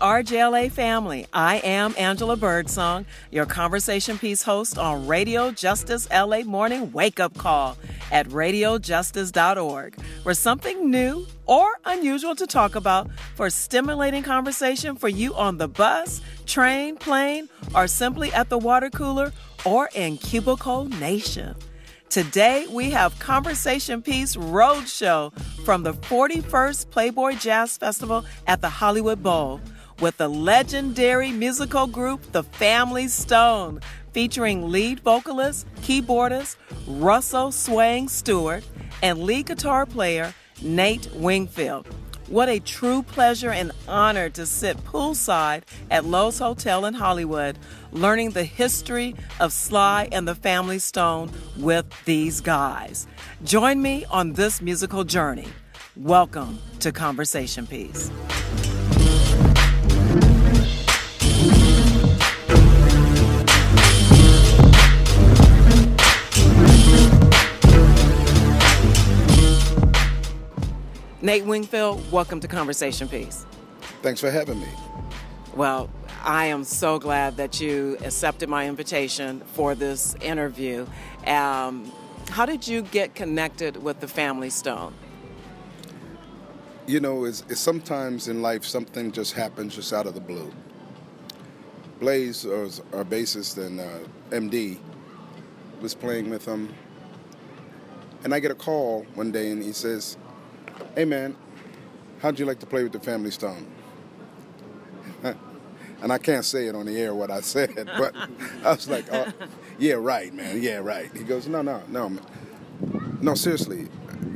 RJLA family. I am Angela Birdsong, your conversation piece host on Radio Justice LA Morning Wake Up Call at radiojustice.org, where something new or unusual to talk about for stimulating conversation for you on the bus, train, plane, or simply at the water cooler or in Cubicle Nation. Today, we have Conversation Piece Roadshow from the 41st Playboy Jazz Festival at the Hollywood Bowl with the legendary musical group The Family Stone, featuring lead vocalist, keyboardist Russell Swang Stewart and lead guitar player Nate Wingfield. What a true pleasure and honor to sit poolside at Loews Hotel in Hollywood, learning the history of Sly and the Family Stone with these guys. Join me on this musical journey. Welcome to Conversation Piece. Nate Wingfield, welcome to Conversation Piece. Thanks for having me. Well, I am so glad that you accepted my invitation for this interview. Um, how did you get connected with the Family Stone? You know, it's, it's sometimes in life something just happens just out of the blue. Blaze, our, our bassist and uh, MD, was playing with them, and I get a call one day, and he says, hey man, how'd you like to play with the Family Stone? and I can't say it on the air what I said, but I was like, oh, yeah, right, man, yeah, right. He goes, no, no, no, no, seriously.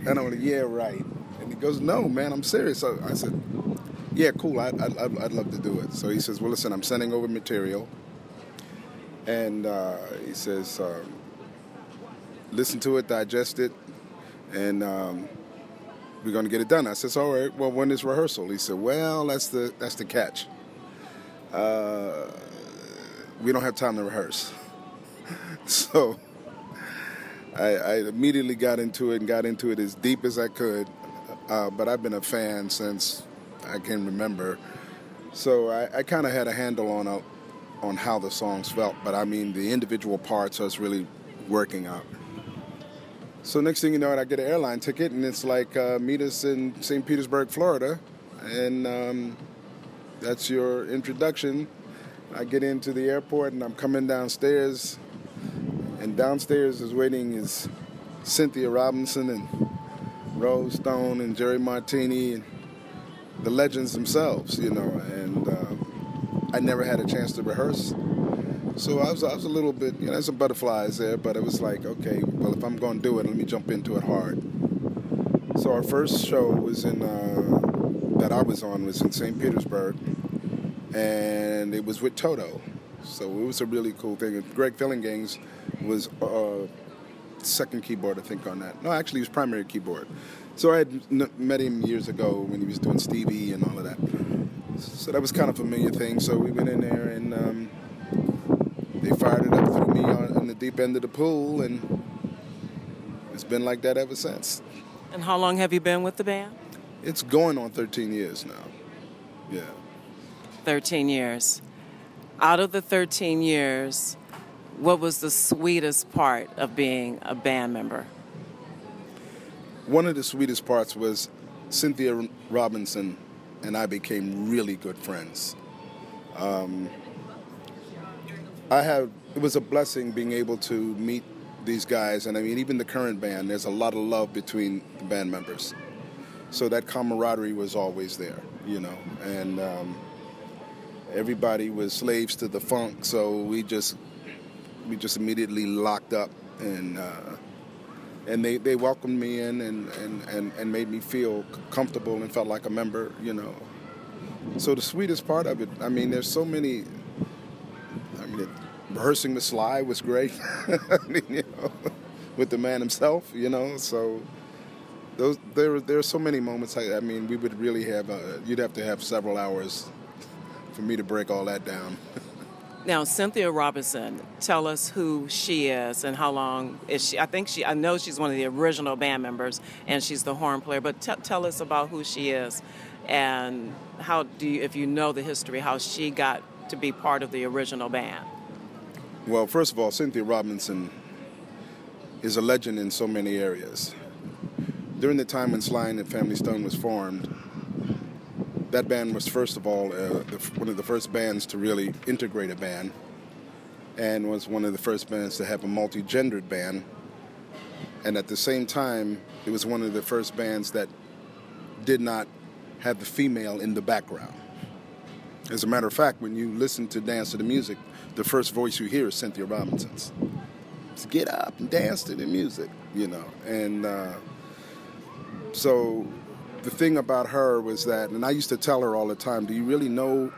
And I'm like, yeah, right. And he goes, no, man, I'm serious. So I said, yeah, cool, I, I, I'd love to do it. So he says, well, listen, I'm sending over material. And uh, he says, um, listen to it, digest it, and um, we're going to get it done. I says, all right. Well, when is rehearsal? He said, well, that's the that's the catch. Uh, we don't have time to rehearse. so I, I, immediately got into it and got into it as deep as I could. Uh, but I've been a fan since I can remember. So I, I kind of had a handle on a, on how the songs felt. But I mean, the individual parts was really working out. So next thing you know, I get an airline ticket, and it's like uh, meet us in St. Petersburg, Florida, and um, that's your introduction. I get into the airport, and I'm coming downstairs, and downstairs is waiting is Cynthia Robinson and Rose Stone and Jerry Martini and the legends themselves, you know. And uh, I never had a chance to rehearse. So I was, I was a little bit, you know, there's some butterflies there, but it was like, okay, well, if I'm going to do it, let me jump into it hard. So our first show was in, uh, that I was on was in St. Petersburg, and it was with Toto. So it was a really cool thing. Greg Phillinganes was uh, second keyboard, I think, on that. No, actually, he was primary keyboard. So I had met him years ago when he was doing Stevie and all of that. So that was kind of a familiar thing. So we went in there and um, they fired it up threw me on, on the deep end of the pool, and it's been like that ever since. And how long have you been with the band? It's going on 13 years now. Yeah. 13 years. Out of the 13 years, what was the sweetest part of being a band member? One of the sweetest parts was Cynthia Robinson and I became really good friends. Um, I have it was a blessing being able to meet these guys, and I mean even the current band. There's a lot of love between the band members, so that camaraderie was always there, you know, and um, everybody was slaves to the funk, so we just we just immediately locked up and. Uh, and they, they welcomed me in and, and, and, and made me feel comfortable and felt like a member, you know. So the sweetest part of it, I mean, there's so many rehearsing the Sly was great. I mean, you know, with the man himself, you know. So those there there are so many moments. I, I mean, we would really have. A, uh, you'd have to have several hours for me to break all that down. Now, Cynthia Robinson, tell us who she is and how long is she? I think she, I know she's one of the original band members and she's the horn player, but t- tell us about who she is and how do you, if you know the history, how she got to be part of the original band? Well, first of all, Cynthia Robinson is a legend in so many areas. During the time when Sly and Family Stone was formed, that band was first of all uh, the, one of the first bands to really integrate a band, and was one of the first bands to have a multi-gendered band. And at the same time, it was one of the first bands that did not have the female in the background. As a matter of fact, when you listen to Dance to the Music, the first voice you hear is Cynthia Robinson's. It's get up and dance to the music, you know. And uh, so the thing about her was that, and I used to tell her all the time, do you really know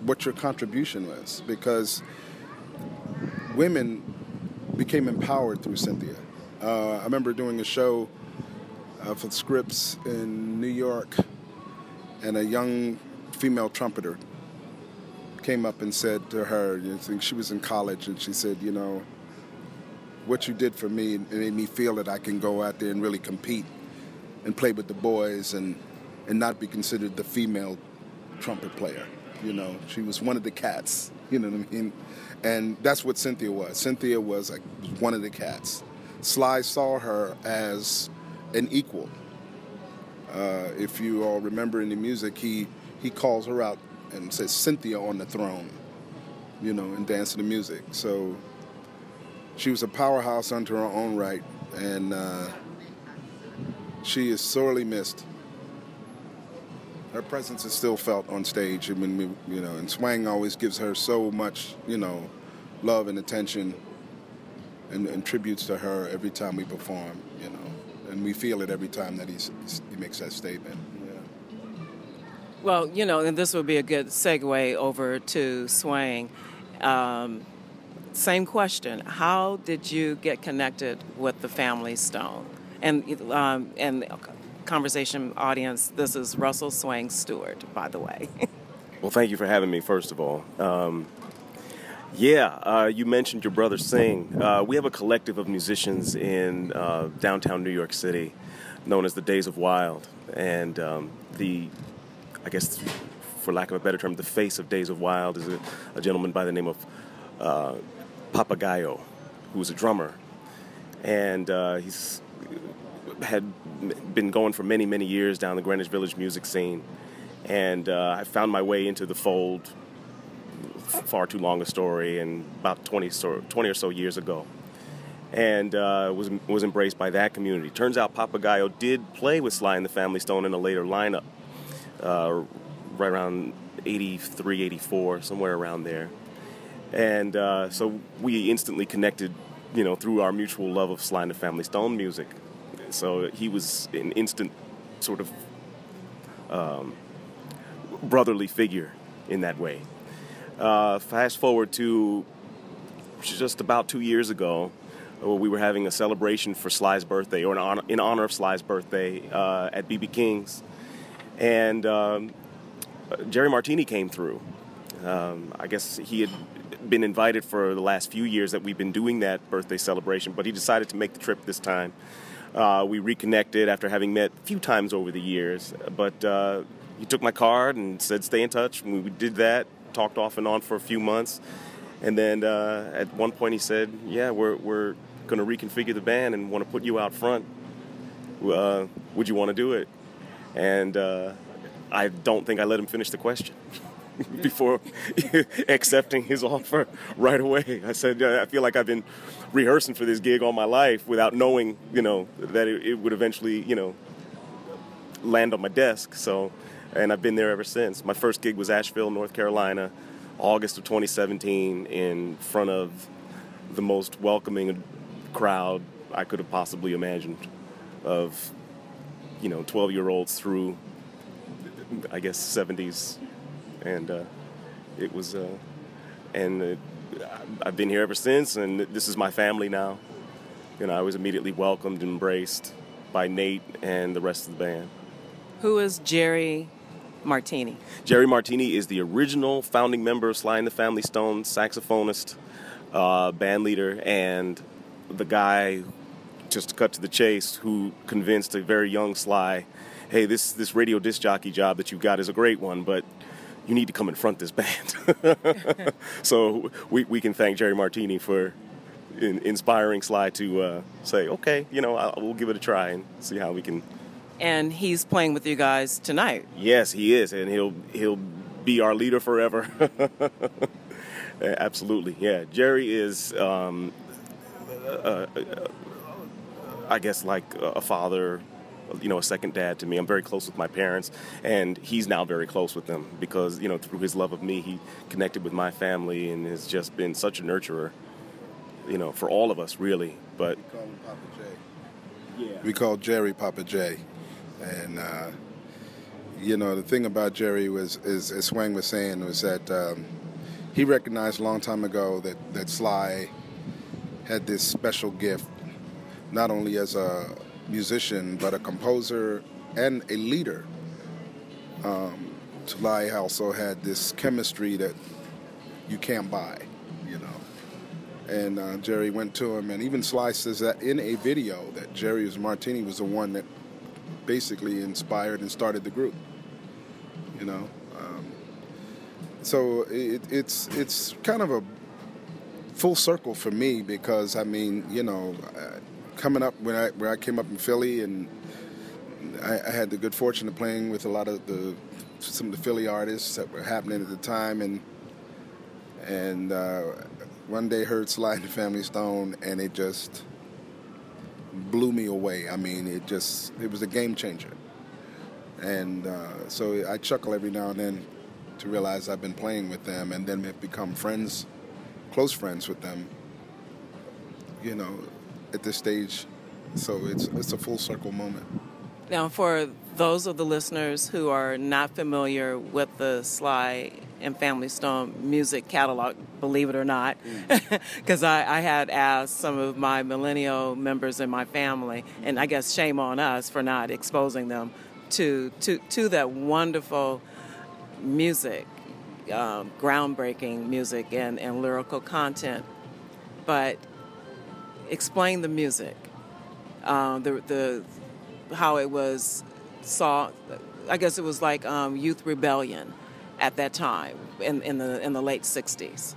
what your contribution was? Because women became empowered through Cynthia. Uh, I remember doing a show uh, for Scripps in New York, and a young female trumpeter came up and said to her, you know, she was in college, and she said, you know, what you did for me made me feel that I can go out there and really compete and play with the boys and and not be considered the female trumpet player. You know, she was one of the cats. You know what I mean? And that's what Cynthia was. Cynthia was like one of the cats. Sly saw her as an equal. Uh, if you all remember in the music, he he calls her out and says Cynthia on the throne, you know, and dance to the music. So she was a powerhouse unto her own right, and uh, she is sorely missed. Her presence is still felt on stage. I mean, we, you know, and Swang always gives her so much, you know, love and attention, and, and tributes to her every time we perform, you know, and we feel it every time that he's, he makes that statement. Well, you know, and this would be a good segue over to Swang. Um, same question. How did you get connected with the Family Stone? And um, and conversation audience, this is Russell Swang Stewart, by the way. well, thank you for having me. First of all, um, yeah, uh, you mentioned your brother Sing. Uh, we have a collective of musicians in uh, downtown New York City, known as the Days of Wild, and um, the I guess, for lack of a better term, the face of Days of Wild is a, a gentleman by the name of uh, Papagayo, who was a drummer, and uh, he's had been going for many, many years down the Greenwich Village music scene, and uh, I found my way into the fold. Far too long a story, and about 20, 20 or so years ago and uh, was was embraced by that community. Turns out Papagayo did play with Sly and the Family Stone in a later lineup, uh, right around 83, 84, somewhere around there. And uh, so we instantly connected, you know, through our mutual love of Sly and the Family Stone music. So he was an instant sort of um, brotherly figure in that way. Uh, fast forward to just about two years ago, we were having a celebration for Sly's birthday, or in honor, in honor of Sly's birthday, uh, at BB King's and um, Jerry Martini came through. Um, I guess he had been invited for the last few years that we've been doing that birthday celebration, but he decided to make the trip this time. Uh, we reconnected after having met a few times over the years, but uh, he took my card and said, "Stay in touch." And we did that, talked off and on for a few months, and then uh, at one point he said, "Yeah, we're we're going to reconfigure the band and want to put you out front. Uh, would you want to do it?" And uh, I don't think I let him finish the question before accepting his offer right away. I said, I feel like I've been rehearsing for this gig all my life without knowing, you know, that it, it would eventually, you know, land on my desk. So, and I've been there ever since. My first gig was Asheville, North Carolina, August of 2017, in front of the most welcoming crowd I could have possibly imagined of you know 12 year olds through I guess 70s, and uh, it was uh, and uh, I've been here ever since, and this is my family now. You know, I was immediately welcomed and embraced by Nate and the rest of the band. Who is Jerry Martini? Jerry Martini is the original founding member of Sly and the Family Stone, saxophonist, uh, band leader, and the guy just to cut to the chase, who convinced a very young Sly, hey, this this radio disc jockey job that you've got is a great one, but you need to come and front this band. so we, we can thank Jerry Martini for in, inspiring Sly to uh, say, okay, you know, I'll, we'll give it a try and see how we can. And he's playing with you guys tonight. Yes, he is, and he'll he'll be our leader forever. Absolutely, yeah. Jerry is, um, uh, uh, I guess, like a father you know, a second dad to me. I'm very close with my parents, and he's now very close with them because, you know, through his love of me, he connected with my family and has just been such a nurturer, you know, for all of us, really. But we call him Papa J. Yeah. We call Jerry Papa J, and uh, you know, the thing about Jerry was, is, as Swang was saying, was that um, he recognized a long time ago that that Sly had this special gift, not only as a musician, but a composer and a leader. Um, also had this chemistry that you can't buy, you know. And uh, Jerry went to him, and even Sly says that in a video that Jerry Martini was the one that basically inspired and started the group, you know. Um, so it, it's it's kind of a full circle for me because I mean, you know, uh, coming up when I where I came up in Philly, and I, I, had the good fortune of playing with a lot of the some of the Philly artists that were happening at the time, and and uh, one day heard Sly and the Family Stone, and it just blew me away. I mean, it just it was a game changer, and uh, so I chuckle every now and then to realize I've been playing with them, and then have become friends, close friends with them. You know, at this stage. So it's it's a full circle moment. Now, for those of the listeners who are not familiar with the Sly and Family Stone music catalog, believe it or not, because mm. I, I, had asked some of my millennial members in my family, and I guess shame on us for not exposing them to to to that wonderful music, um, groundbreaking music and, and lyrical content. But explain the music, uh, the the how it was saw. I guess it was like um, youth rebellion at that time in, in the in the late '60s.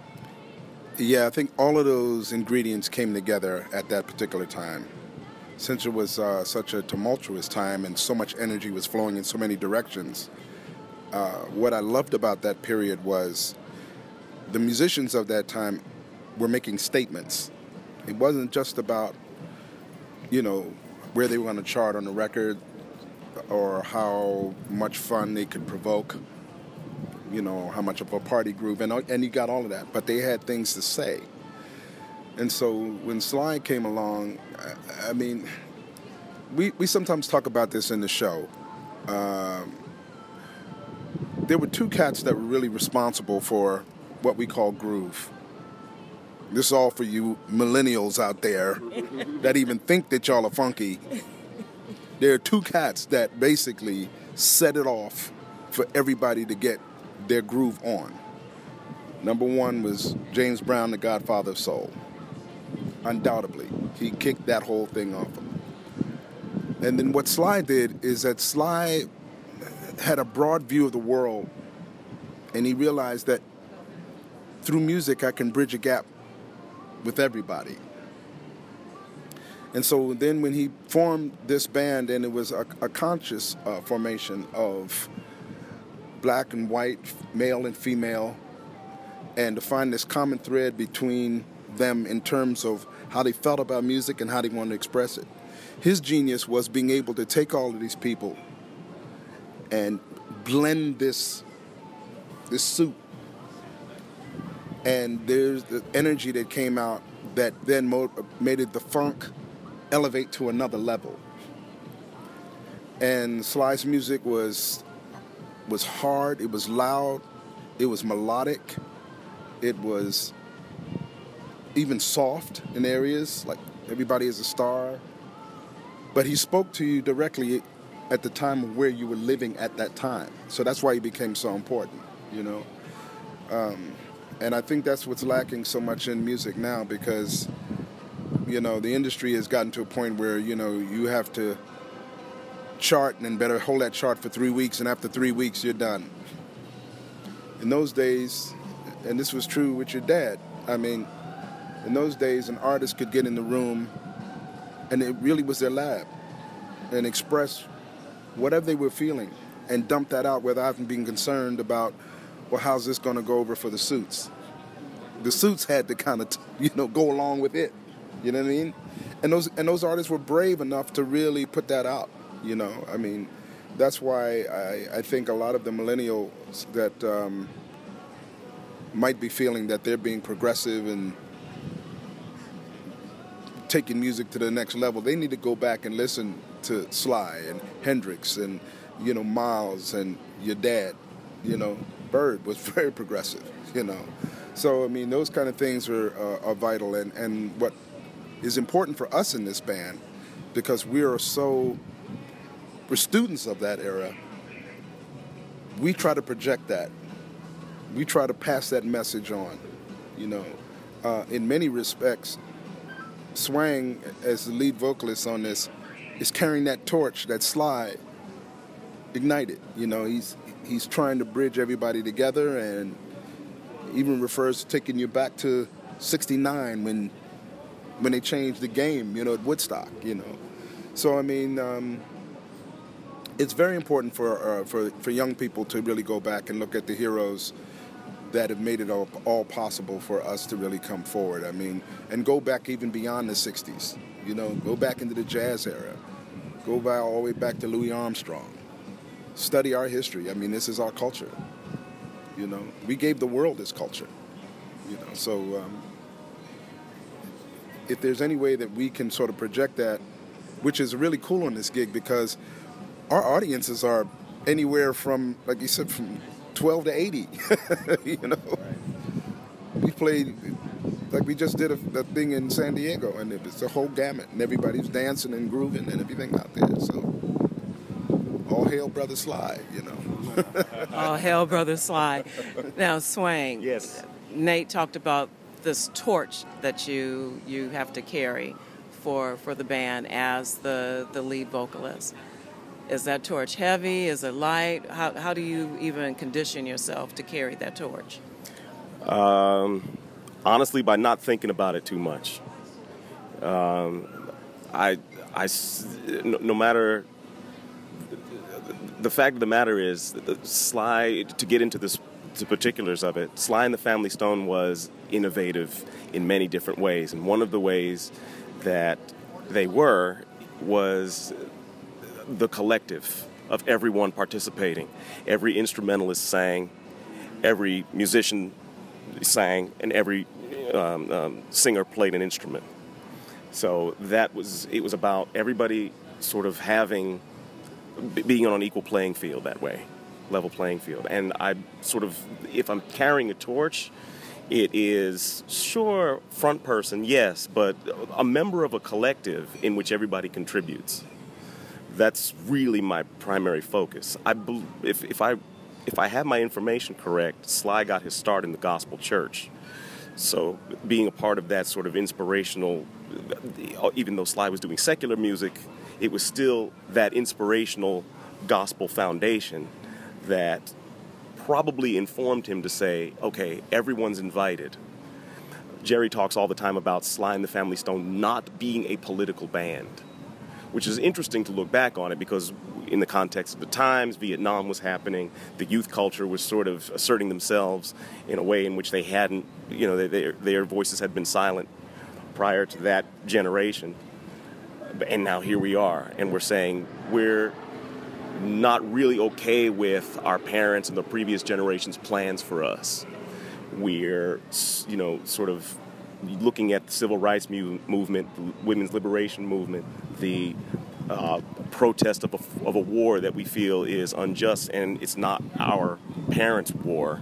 Yeah, I think all of those ingredients came together at that particular time. Since it was uh, such a tumultuous time and so much energy was flowing in so many directions, uh, what I loved about that period was the musicians of that time were making statements it wasn't just about, you know, where they were going to chart on the record or how much fun they could provoke, you know, how much of a party groove, and, and you got all of that. But they had things to say. And so when Sly came along, I, I mean, we, we sometimes talk about this in the show. Um, there were two cats that were really responsible for what we call groove. This is all for you millennials out there that even think that y'all are funky. There are two cats that basically set it off for everybody to get their groove on. Number one was James Brown, the godfather of soul. Undoubtedly, he kicked that whole thing off. And then what Sly did is that Sly had a broad view of the world, and he realized that through music I can bridge a gap with everybody. And so then when he formed this band, and it was a, a conscious uh, formation of black and white, male and female, and to find this common thread between them in terms of how they felt about music and how they wanted to express it. His genius was being able to take all of these people and blend this this soup and there's the energy that came out that then made it the funk elevate to another level. And Sly's music was was hard, it was loud, it was melodic, it was even soft in areas like everybody is a star. But he spoke to you directly at the time of where you were living at that time. So that's why he became so important, you know. Um, and I think that's what's lacking so much in music now because, you know, the industry has gotten to a point where you know you have to chart and better hold that chart for three weeks, and after three weeks you're done. In those days, and this was true with your dad. I mean, in those days, an artist could get in the room, and it really was their lab, and express whatever they were feeling, and dump that out without even being concerned about, well, how's this going to go over for the suits? The suits had to kind of, you know, go along with it. You know what I mean? And those and those artists were brave enough to really put that out. You know, I mean, that's why I, I think a lot of the millennials that um, might be feeling that they're being progressive and taking music to the next level, they need to go back and listen to Sly and Hendrix and you know Miles and your dad. You know, Bird was very progressive. You know, so I mean those kind of things are uh, are vital and and what is important for us in this band because we are so we're students of that era. We try to project that. We try to pass that message on. You know, uh, in many respects, Swang, as the lead vocalist on this, is carrying that torch, that Sly, ignited. You know, he's he's trying to bridge everybody together, and even refers to taking you back to '69 when when they changed the game. You know, at Woodstock. You know, so I mean. Um, it's very important for, uh, for, for young people to really go back and look at the heroes that have made it all, all, possible for us to really come forward. I mean, and go back even beyond the 60s. You know, go back into the jazz era. Go by all the way back to Louis Armstrong. Study our history. I mean, this is our culture. You know, we gave the world this culture. You know, so um, if there's any way that we can sort of project that, which is really cool on this gig because our audiences are anywhere from, like you said, from 12 to 80. you know, we played like we just did a, a, thing in San Diego, and it was a whole gamut, and everybody's dancing and grooving and everything out there. So, all hail, brother Sly, you know. all hail, brother Sly. Now, Swang. Yes. Nate talked about this torch that you you have to carry for for the band as the the lead vocalist. Is that torch heavy? Is it light? How, how do you even condition yourself to carry that torch? Um, honestly, by not thinking about it too much. Um, I, I, no, no, matter. The fact of the matter is, the Sly, to get into this, the particulars of it, Sly and the Family Stone was innovative in many different ways. And one of the ways that they were was the collective of everyone participating. Every instrumentalist sang, every musician sang, and every um, um, singer played an instrument. So that was it was about everybody sort of having being on an equal playing field that way, level playing field. And I sort of if I'm carrying a torch, it is sure front person, yes, but a member of a collective in which everybody contributes that's really my primary focus. I if if I if I have my information correct, Sly got his start in the gospel church. So being a part of that sort of inspirational, even though Sly was doing secular music, it was still that inspirational gospel foundation that probably informed him to say, okay, everyone's invited. Jerry talks all the time about Sly and the Family Stone not being a political band which is interesting to look back on it because in the context of the times, Vietnam was happening, the youth culture was sort of asserting themselves in a way in which they hadn't, you know, their, their voices had been silent prior to that generation. And now here we are, and we're saying we're not really okay with our parents and the previous generation's plans for us. We're, you know, sort of looking at the civil rights mu- movement, the women's liberation movement, the uh, protest of a, of a war that we feel is unjust, and it's not our parents' war,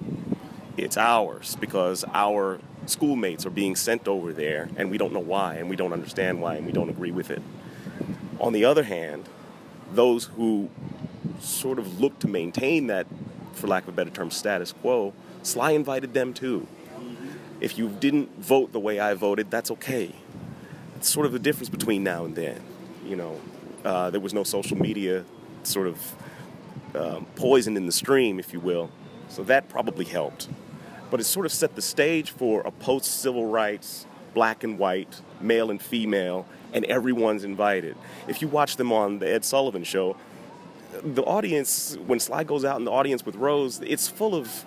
it's ours because our schoolmates are being sent over there, and we don't know why, and we don't understand why, and we don't agree with it. On the other hand, those who sort of look to maintain that, for lack of a better term, status quo, Sly invited them too. If you didn't vote the way I voted, that's okay. It's sort of the difference between now and then. You know, uh, there was no social media sort of um, poison in the stream, if you will. So that probably helped. But it sort of set the stage for a post civil rights, black and white, male and female, and everyone's invited. If you watch them on the Ed Sullivan show, the audience, when Sly goes out in the audience with Rose, it's full of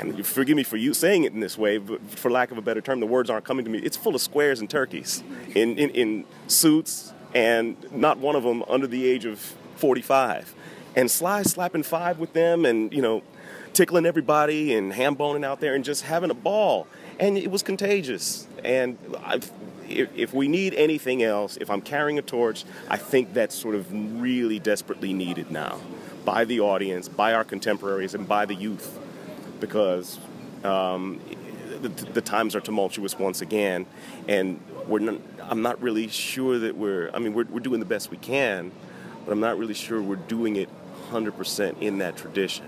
and forgive me for you saying it in this way, but for lack of a better term, the words aren't coming to me. It's full of squares and turkeys in, in, in suits, and not one of them under the age of 45. And Sly slapping five with them and, you know, tickling everybody and ham boning out there and just having a ball. And it was contagious. And I've, if, if we need anything else, if I'm carrying a torch, I think that's sort of really desperately needed now by the audience, by our contemporaries, and by the youth because um, the, the, times are tumultuous once again, and we're not, I'm not really sure that we're. I mean, we're, we're doing the best we can, but I'm not really sure we're doing it 100% in that tradition,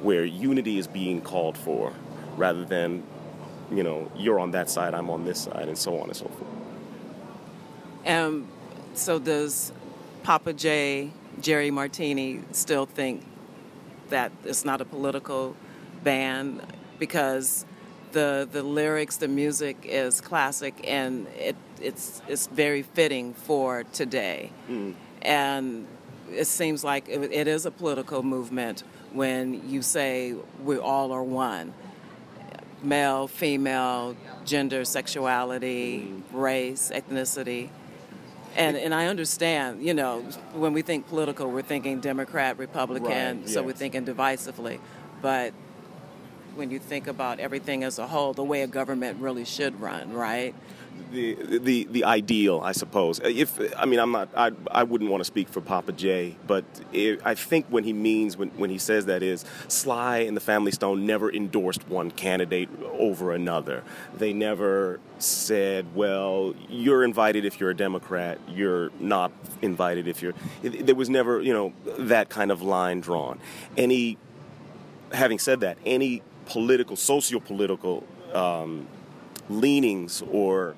where unity is being called for, rather than, you know, you're on that side, I'm on this side, and so on and so forth. Um, so does Papa J, Jerry Martini, still think that it's not a political band because the the lyrics, the music is classic, and it it's it's very fitting for today. Mm. And it seems like it, it is a political movement when you say we all are one male, female, gender, sexuality, mm. race, ethnicity. And, and I understand, you know, when we think political, we're thinking Democrat, Republican, right, so we're thinking divisively. But when you think about everything as a whole, the way a government really should run, right? The, the the ideal, I suppose. If I mean, I'm not. I, I wouldn't want to speak for Papa J, but it, I think when he means when, when he says that is Sly and the Family Stone never endorsed one candidate over another. They never said, "Well, you're invited if you're a Democrat. You're not invited if you're." It, there was never, you know, that kind of line drawn. Any having said that, any political, socio-political um, leanings or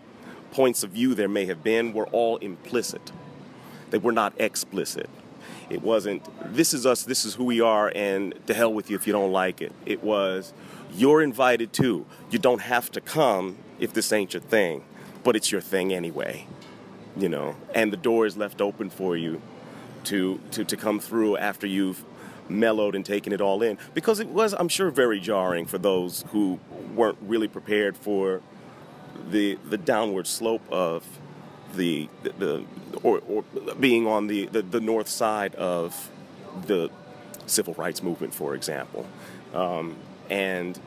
points of view there may have been were all implicit. They were not explicit. It wasn't, this is us, this is who we are, and to hell with you if you don't like it. It was, you're invited too. You don't have to come if this ain't your thing, but it's your thing anyway. You know, and the door is left open for you to, to, to come through after you've mellowed and taken it all in because it was, I'm sure, very jarring for those who weren't really prepared for the the downward slope of the the, or, or, being on the, the, the north side of the civil rights movement, for example, um, and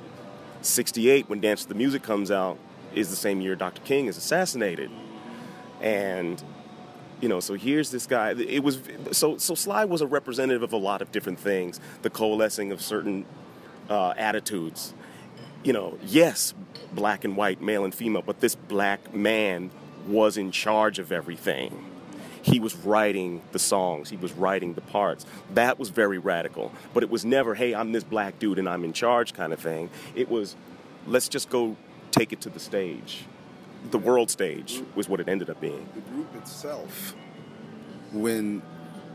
68 when Dance to the Music comes out is the same year Dr. King is assassinated, and you know, so here's this guy. It was so so. Sly was a representative of a lot of different things. The coalescing of certain uh, attitudes. You know, yes, black and white, male and female, but this black man was in charge of everything. He was writing the songs, he was writing the parts. That was very radical. But it was never, hey, I'm this black dude and I'm in charge kind of thing. It was, let's just go take it to the stage the world stage was what it ended up being. The group itself, when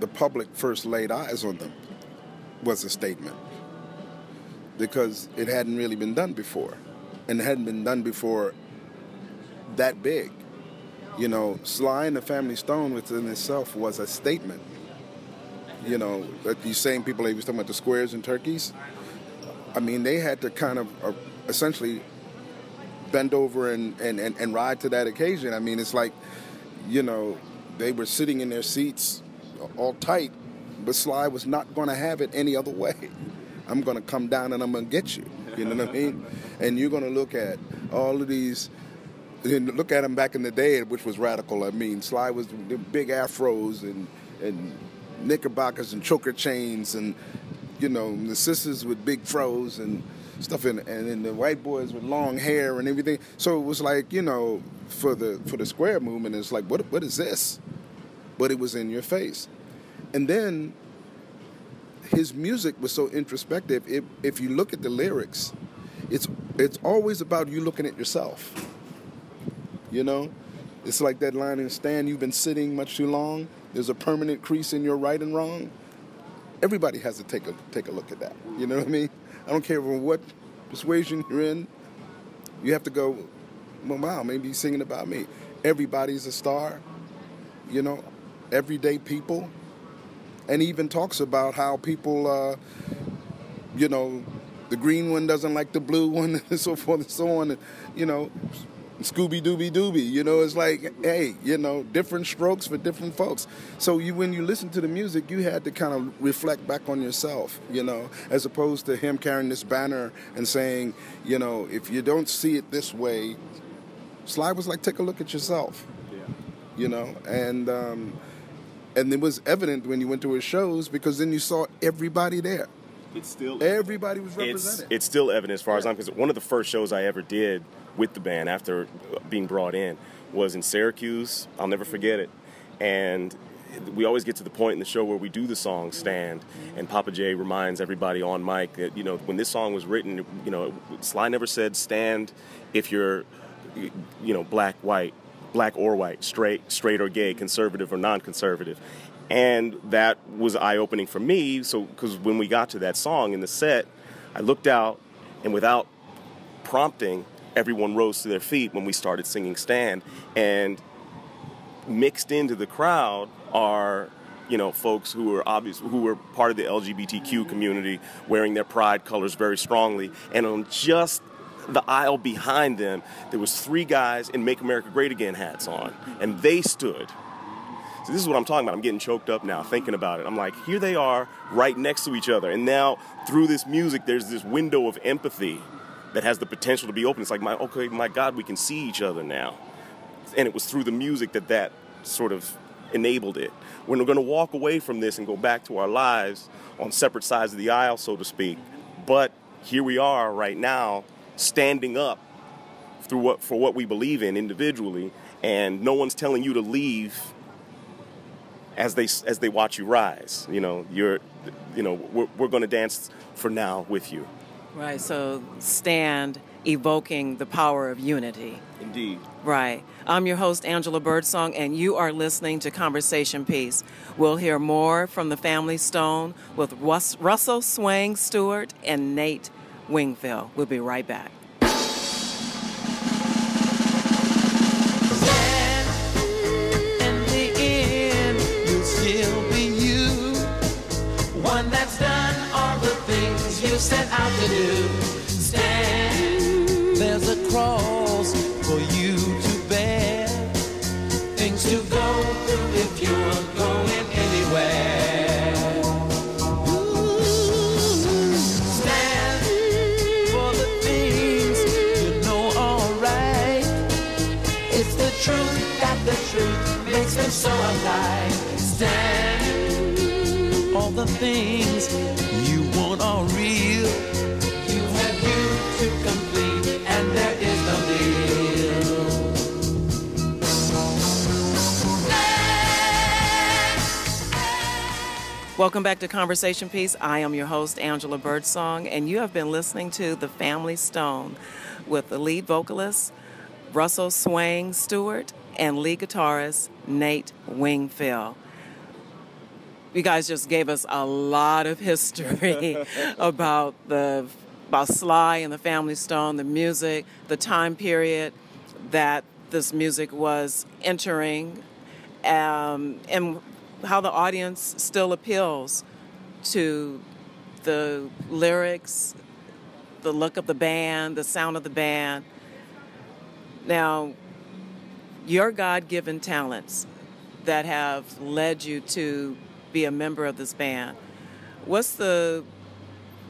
the public first laid eyes on them, was a statement because it hadn't really been done before, and it hadn't been done before that big. You know, Sly and the Family Stone within itself was a statement. You know, these same people they was talking about the squares and turkeys. I mean, they had to kind of uh, essentially bend over and, and, and, and ride to that occasion. I mean, it's like, you know, they were sitting in their seats all tight, but Sly was not going to have it any other way. I'm going to come down and I'm going to get you. You know what I mean? And you're going to look at all of these. Look at him back in the day, which was radical. I mean, Sly was the big afros and and knickerbockers and choker chains, and you know the sisters with big fros and stuff in, and then the white boys with long hair and everything. So it was like you know, for the for the square movement, it's like what what is this? But it was in your face, and then his music was so introspective. If if you look at the lyrics, it's it's always about you looking at yourself. You know, It's like that line in Stand, you've been sitting much too long. There's a permanent crease in your right and wrong. Everybody has to take a take a look at that. You know what I mean? I don't care what persuasion you're in. You have to go, well, wow, maybe he's singing about me. Everybody's a star. You know, everyday people. And even talks about how people, uh, you know, the green one doesn't like the blue one, and so forth and so on. And, you know, Scooby Dooby Dooby. You know, it's like, hey, you know, different strokes for different folks. So you, when you listen to the music, you had to kind of reflect back on yourself, you know, as opposed to him carrying this banner and saying, you know, if you don't see it this way, Sly was like, take a look at yourself, yeah. you know, and. Um, and it was evident when you went to his shows because then you saw everybody there. It's still everybody was represented. It's, it's still evident as far yeah. as I'm concerned. One of the first shows I ever did with the band after being brought in was in Syracuse. I'll never forget it. And we always get to the point in the show where we do the song stand and papa j reminds everybody on mic that you know when this song was written you know sly never said stand if you're you know black white black or white straight straight or gay conservative or non-conservative and that was eye-opening for me so because when we got to that song in the set i looked out and without prompting everyone rose to their feet when we started singing Stand. And mixed into the crowd are you know folks who were obvious who were part of the LGBTQ community wearing their pride colors very strongly and on just the aisle behind them there was three guys in make america great again hats on and they stood so this is what i'm talking about i'm getting choked up now thinking about it i'm like here they are right next to each other and now through this music there's this window of empathy that has the potential to be open. It's like, my okay, my God, we can see each other now. And it was through the music that that sort of enabled it. When we're going to walk away from this and go back to our lives on separate sides of the aisle, so to speak. But here we are right now, standing up through what for what we believe in individually, and no one's telling you to leave as they as they watch you rise. You know, you're, you know, we're, we're going to dance for now with you. Right, so stand evoking the power of unity. Indeed. Right. I'm your host, Angela Birdsong, and you are listening to Conversation Piece. We'll hear more from the Family Stone with Russell Swang Stewart and Nate Wingfield. We'll be right back. set out to do. Stand, there's a cross for you Welcome back to Conversation Piece. I am your host, Angela Birdsong, and you have been listening to The Family Stone with the lead vocalist, Russell Swang Stewart, and lead guitarist, Nate Wingfield you guys just gave us a lot of history about the about Sly and the Family Stone, the music, the time period that this music was entering, um, and how the audience still appeals to the lyrics, the look of the band, the sound of the band. Now, your God given talents that have led you to be a member of this band. What's the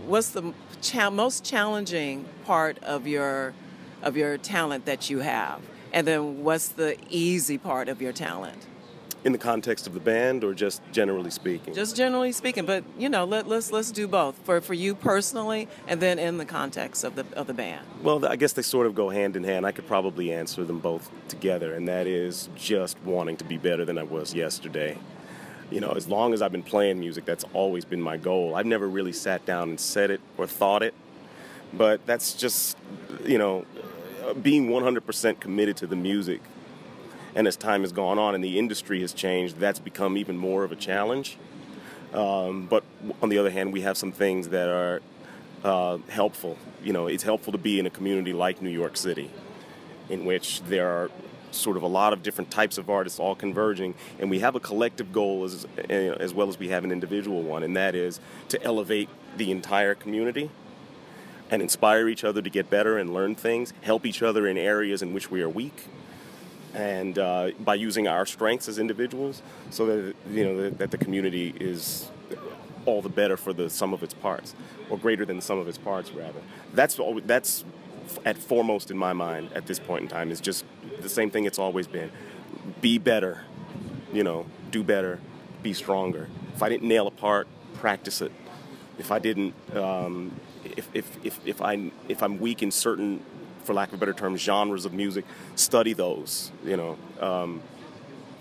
what's the cha- most challenging part of your of your talent that you have, and then what's the easy part of your talent? In the context of the band, or just generally speaking? Just generally speaking, but you know, let, let's let's do both for for you personally, and then in the context of the of the band. Well, I guess they sort of go hand in hand. I could probably answer them both together, and that is just wanting to be better than I was yesterday you know, as long as I've been playing music, that's always been my goal. I've never really sat down and said it or thought it, but that's just, you know, uh, being 100% committed to the music And as time has gone on and the industry has changed, that's become even more of a challenge. Um, but on the other hand, we have some things that are uh, helpful. You know, it's helpful to be in a community like New York City, in which there are sort of a lot of different types of artists all converging, and we have a collective goal as, as well as we have an individual one, and that is to elevate the entire community and inspire each other to get better and learn things, help each other in areas in which we are weak, and uh, by using our strengths as individuals, so that you know that, the community is all the better for the sum of its parts, or greater than the sum of its parts, rather. That's that's at foremost in my mind at this point in time. Is just the same thing it's always been: be better, you know, do better, be stronger. If I didn't nail a part, practice it. If I didn't, um, if, if, if, if, I, if I'm weak in certain, for lack of a better term, genres of music, study those, you know. Um,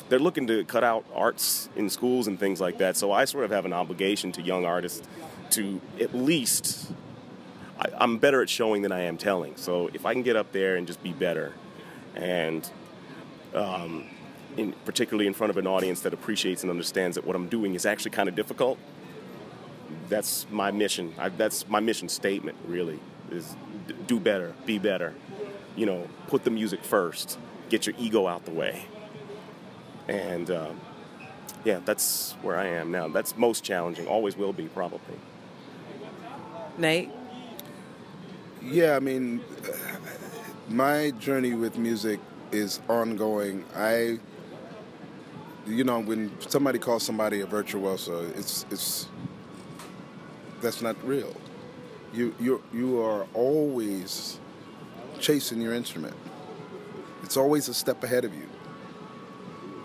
they're looking to cut out arts in schools and things like that. So I sort of have an obligation to young artists to at least. I, am better at showing than I am telling. So if I can get up there and just be better, and um, in, particularly in front of an audience that appreciates and understands that what I'm doing is actually kind of difficult, that's my mission. I, that's my mission statement. Really, is do better, be better. You know, put the music first. Get your ego out the way. And uh, yeah, that's where I am now. That's most challenging. Always will be, probably. Nate. Yeah, I mean, my journey with music is ongoing. I, you know, when somebody calls somebody a virtuoso, it's it's that's not real. You you you are always chasing your instrument. It's always a step ahead of you.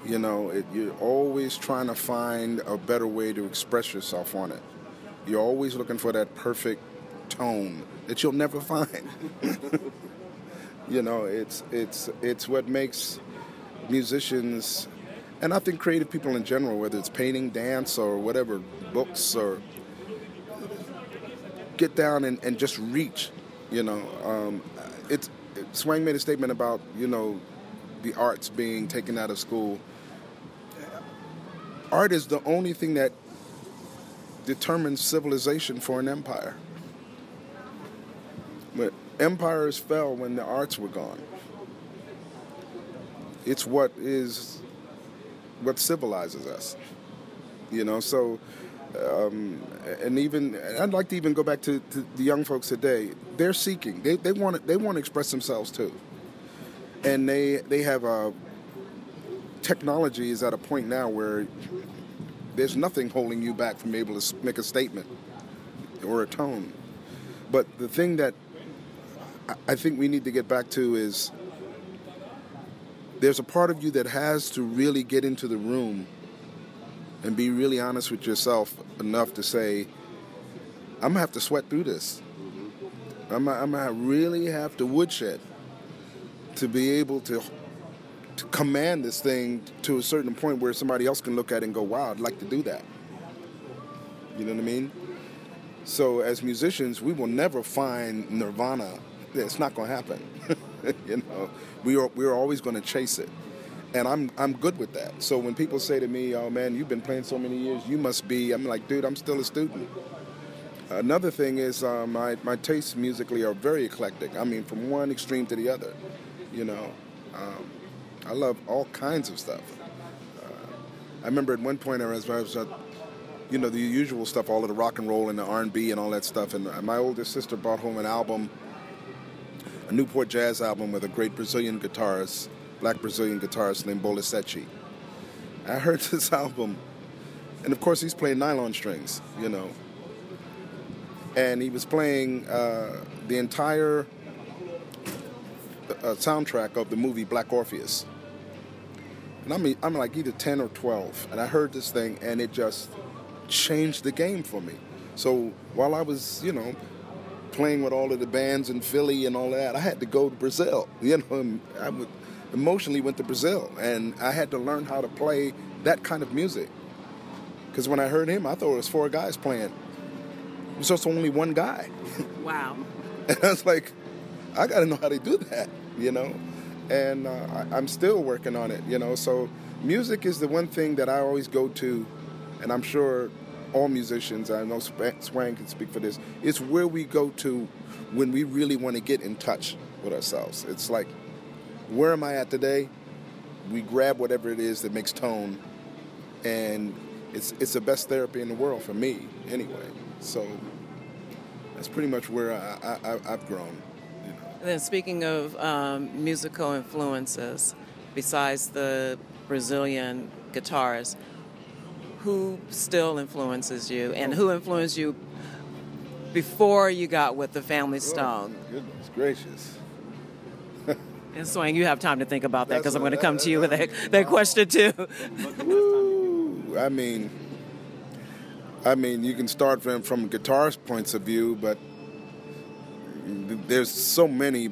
You know, it, you're always trying to find a better way to express yourself on it. You're always looking for that perfect tone that you'll never find. you know, it's it's it's what makes musicians and I think creative people in general, whether it's painting, dance, or whatever, books or get down and, and just reach. You know, um, it's Swang made a statement about you know the arts being taken out of school. Art is the only thing that determines civilization for an empire. But empires fell when the arts were gone. It's what is what civilizes us. You know, so um, and even I'd like to even go back to, to, the young folks today. They're seeking. They they want they want to express themselves too, and they they have a technology is at a point now where there's nothing holding you back from being able to make a statement or a tone. But the thing that I think we need to get back to is there's a part of you that has to really get into the room and be really honest with yourself enough to say, I'm gonna have to sweat through this. I'm, I'm gonna really have to woodshed to be able to, to command this thing to a certain point where somebody else can look at it and go, wow, I'd like to do that. You know what I mean? So as musicians, we will never find nirvana. It's not to happen. you know, we are we're always to chase it and I'm I'm good with that. So when people say to me, "Oh man, you've been playing so many years, you must be," I'm like, "Dude, I'm still a student." Another thing is uh, my my tastes musically are very eclectic. I mean, from one extreme to the other. You know, um, I love all kinds of stuff. Uh, I remember at one point I was, I was uh, you know, the usual stuff, all of the rock and roll and the R&B and all that stuff. And my oldest sister brought home an album, a Newport jazz album with a great Brazilian guitarist black Brazilian guitarist named Bola. I heard this album, and of course he's playing nylon strings, you know. And he was playing uh, the entire uh, soundtrack of the movie Black Orpheus. And I'm, I'm like either 10 or 12, and I heard this thing, and it just changed the game for me. So while I was, you know, playing with all of the bands in Philly and all that, I had to go to Brazil. You know, I would emotionally went to Brazil, and I had to learn how to play that kind of music. Because when I heard him, I thought it was four guys playing. It was just only one guy. Wow. and I was like, I got to know how to do that, you know. and uh, I, I'm still working on it. You know, so music is the one thing that I always go to, and I'm sure all musicians, I know Swang can speak for this. It's where we go to when we really want to get in touch with ourselves. It's like, where am I at today? We grab whatever it is that makes tone, and it's it's the best therapy in the world for me, anyway. So that's pretty much where I, I, have grown. You know. then, speaking of um, musical influences, besides the Brazilian guitarist, who still influences you, and who influenced you before you got with the Family oh, Stone? Oh, goodness gracious. And Swang, you have time to think about that because I'm going to come to you with that, that question too. I mean, I mean, you can start from from guitarist points of view, but there's so many.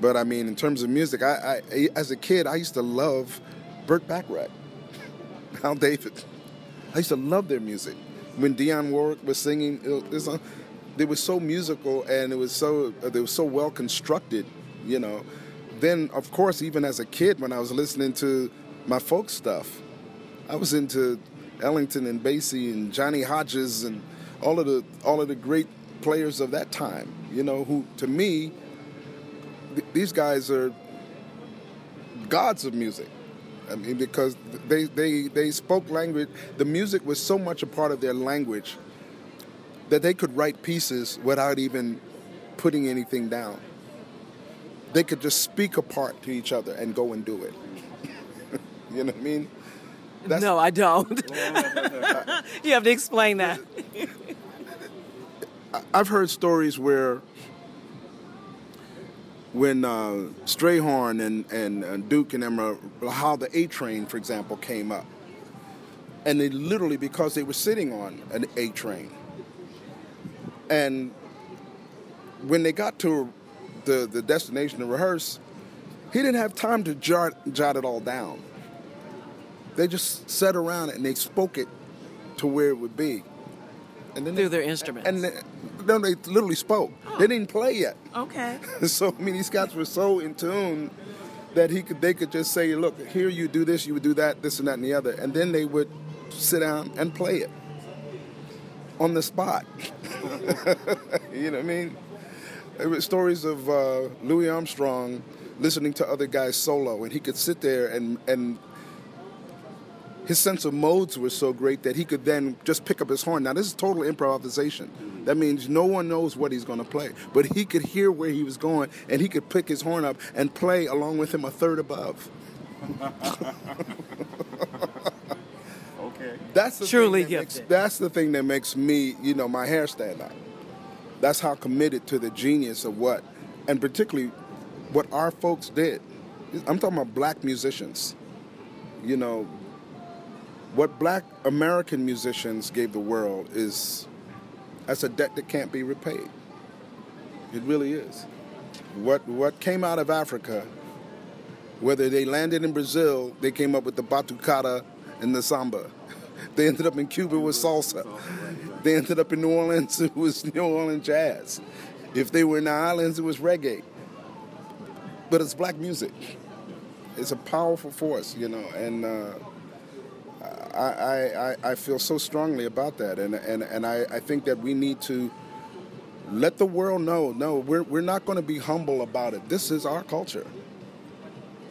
But I mean, in terms of music, I, I as a kid, I used to love Burt Bacharach, Hal David. I used to love their music. When Dionne Warwick was singing, it was, uh, they were so musical and it was so they were so well constructed, you know. Then, of course, even as a kid, when I was listening to my folk stuff, I was into Ellington and Basie and Johnny Hodges and all of the all of the great players of that time. You know, who to me, th- these guys are gods of music. I mean, because they, they, they spoke language, the music was so much a part of their language that they could write pieces without even putting anything down. They could just speak a part to each other and go and do it. you know what I mean? That's, no, I don't. you have to explain that. I've heard stories where when uh, Strayhorn and, and, and Duke and uh, how the A train, for example, came up. And they literally, because they were sitting on an A train. And when they got to the, the destination to rehearse, he didn't have time to jot, jot it all down. They just sat around it and they spoke it to where it would be. And then through they, their instruments. And they, no, they literally spoke. Oh. They didn't play yet. Okay. so I mean, these guys were so in tune that he could they could just say, "Look, here you do this, you would do that, this and that and the other," and then they would sit down and play it on the spot. you know what I mean? There were stories of uh, Louis Armstrong listening to other guys solo, and he could sit there and and his sense of modes was so great that he could then just pick up his horn. Now, this is total improvisation. That means no one knows what he's going to play, but he could hear where he was going, and he could pick his horn up and play along with him a third above. okay. That's the truly thing that makes, That's the thing that makes me, you know, my hair stand up. That's how committed to the genius of what, and particularly what our folks did. I'm talking about black musicians. You know, what black American musicians gave the world is that's a debt that can't be repaid. It really is. What what came out of Africa, whether they landed in Brazil, they came up with the batucada and the samba. They ended up in Cuba with salsa. They ended up in New Orleans, it was New Orleans jazz. If they were in the islands, it was reggae. But it's black music. It's a powerful force, you know, and uh, I, I, I feel so strongly about that, and and, and I, I think that we need to let the world know. No, we're we're not going to be humble about it. This is our culture.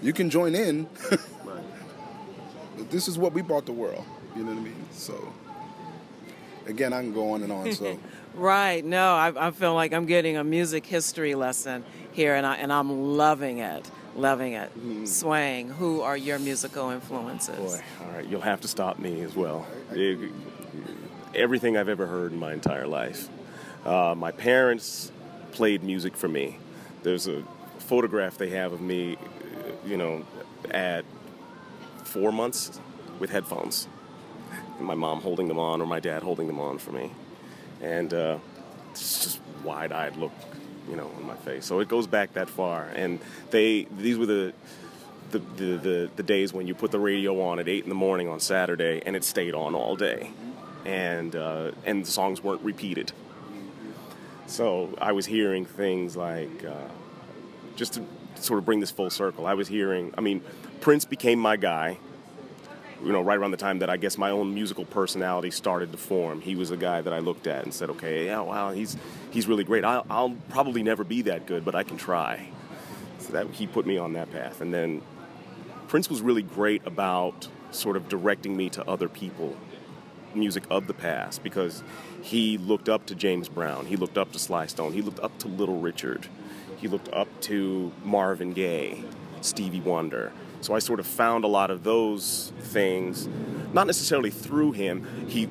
You can join in. this is what we brought the world. You know what I mean? So again, I can go on and on. So right, no, I, I feel like I'm getting a music history lesson here, and I and I'm loving it. Loving it. Mm. Swang, who are your musical influences? Boy, all right, you'll have to stop me as well. everything I've ever heard in my entire life. Uh, my parents played music for me. There's a photograph they have of me, you know, at four months with headphones. My mom holding them on, or my dad holding them on for me. And uh, it's just wide eyed look you know, on my face. So it goes back that far. And they these were the the, the, the, the, days when you put the radio on at 8 in the morning on Saturday and it stayed on all day. And, uh, and the songs weren't repeated. So I was hearing things like, uh, just to sort of bring this full circle. I was hearing, I mean, Prince became my guy. You know, right around the time that I guess my own musical personality started to form, he was a guy that I looked at and said, "Okay, yeah, wow, he's he's really great. I'll, I'll probably never be that good, but I can try." So that he put me on that path, and then Prince was really great about sort of directing me to other people music of the past because he looked up to James Brown, he looked up to Sly Stone, he looked up to Little Richard, he looked up to Marvin Gaye, Stevie Wonder. So I sort of found a lot of those things, not necessarily through him. He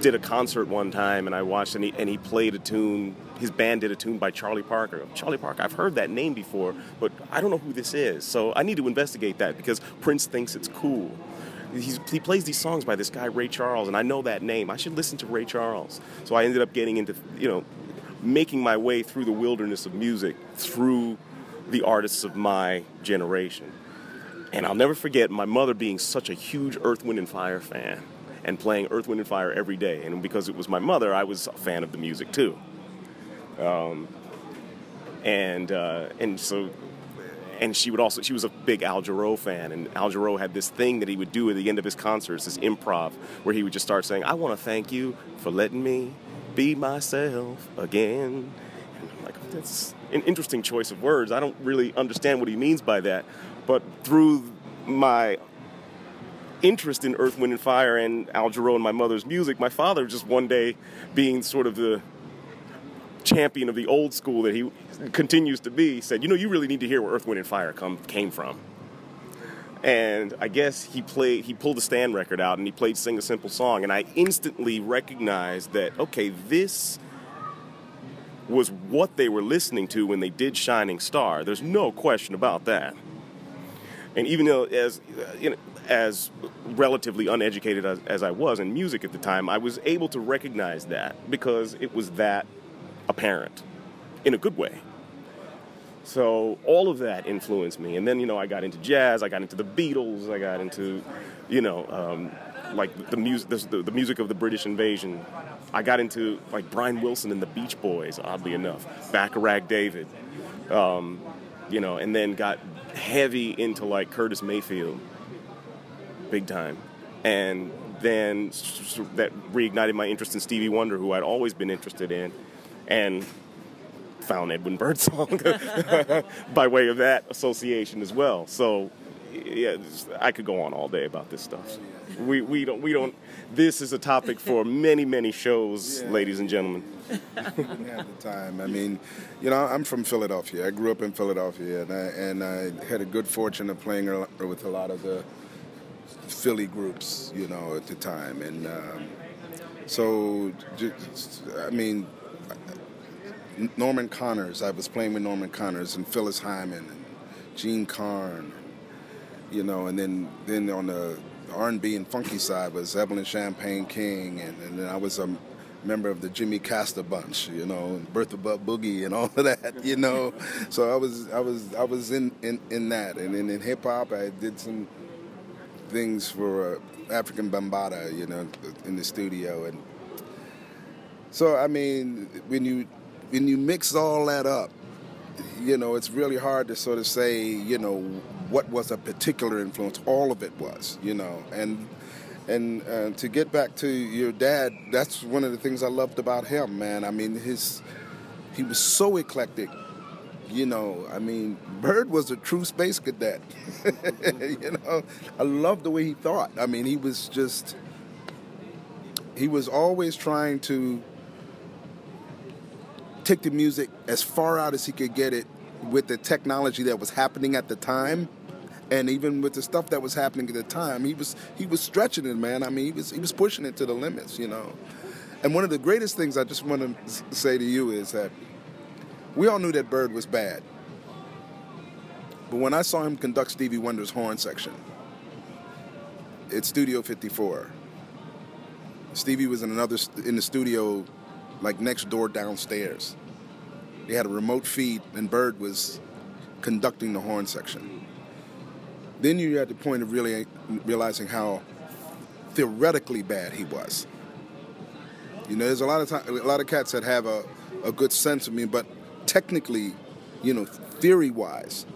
did a concert one time and I watched and he, and he played a tune. His band did a tune by Charlie Parker. Charlie Parker, I've heard that name before, but I don't know who this is. So I need to investigate that because Prince thinks it's cool. He's, he plays these songs by this guy Ray Charles, and I know that name. I should listen to Ray Charles. So I ended up getting into, you know, making my way through the wilderness of music through the artists of my generation. And I'll never forget my mother being such a huge Earth, Wind, and Fire fan and playing Earth, Wind, and Fire every day. And because it was my mother, I was a fan of the music too. Um, and uh, and so and she would also she was a big Al Jarreau fan, and Al Jarreau had this thing that he would do at the end of his concerts, this improv, where he would just start saying, "I want to thank you for letting me be myself again." And I'm like, that's an interesting choice of words. I don't really understand what he means by that, but through my interest in Earth, Wind, and Fire and Al Jarreau and my mother's music, my father just one day being sort of the champion of the old school that he continues to be, said, "You know, you really need to hear where Earth, Wind, and Fire come came from." And I guess he played, he pulled the stand record out and he played "Sing a Simple Song," and I instantly recognized that okay, this was what they were listening to when they did Shining Star. There's no question about that. And even though as you know, as relatively uneducated as, as I was in music at the time, I was able to recognize that because it was that apparent in a good way. So all of that influenced me, and then you know I got into jazz, I got into the Beatles, I got into, you know, um, like the music, the, the, music of the British invasion. I got into like Brian Wilson and the Beach Boys, oddly enough, Bacharach David, um, you know, and then got heavy into like Curtis Mayfield, big time, and then that reignited my interest in Stevie Wonder, who I'd always been interested in, and found Edwin Birdsong by way of that association as well. So yeah, I could go on all day about this stuff. We, we don't we don't. This is a topic for many many shows, yeah. ladies and gentlemen. have the time. I mean, you know, I'm from Philadelphia. I grew up in Philadelphia, and I, and I had a good fortune of playing with a lot of the Philly groups, you know, at the time, and um, so just, I mean, Norman Connors. I was playing with Norman Connors and Phyllis Hyman and Jean Carn, you know, and then then on the R&B and funky side was Evelyn Champagne King, and, and then I was a member of the Jimmy Castor bunch, you know, Bertha Butt Boogie and all of that, you know. so I was I was I was in in, in that, and then in hip hop I did some things for uh, Afrika Bambaataa, you know, in the studio, and so I mean when you when you mix all that up, you know, it's really hard to sort of say, you know, what was a particular influence. All of it was, you know, and and uh, to get back to your dad, that's one of the things I loved about him, man. I mean, his he was so eclectic. You know, I mean, Bird was a true space cadet. you know, I love the way he thought. I mean, he was just he was always trying to take the music as far out as he could get it with the technology that was happening at the time and even with the stuff that was happening at the time he was he was stretching it man i mean he was he was pushing it to the limits you know and one of the greatest things i just want to say to you is that we all knew that bird was bad but when i saw him conduct stevie wonder's horn section at studio 54 stevie was in another in the studio like next door downstairs. They had a remote feed, and Bird was conducting the horn section. Then you're at the point of really realizing how theoretically bad he was. You know, there's a lot of time, a lot of cats that have a, a good sense of me, but technically, you know, theory wise,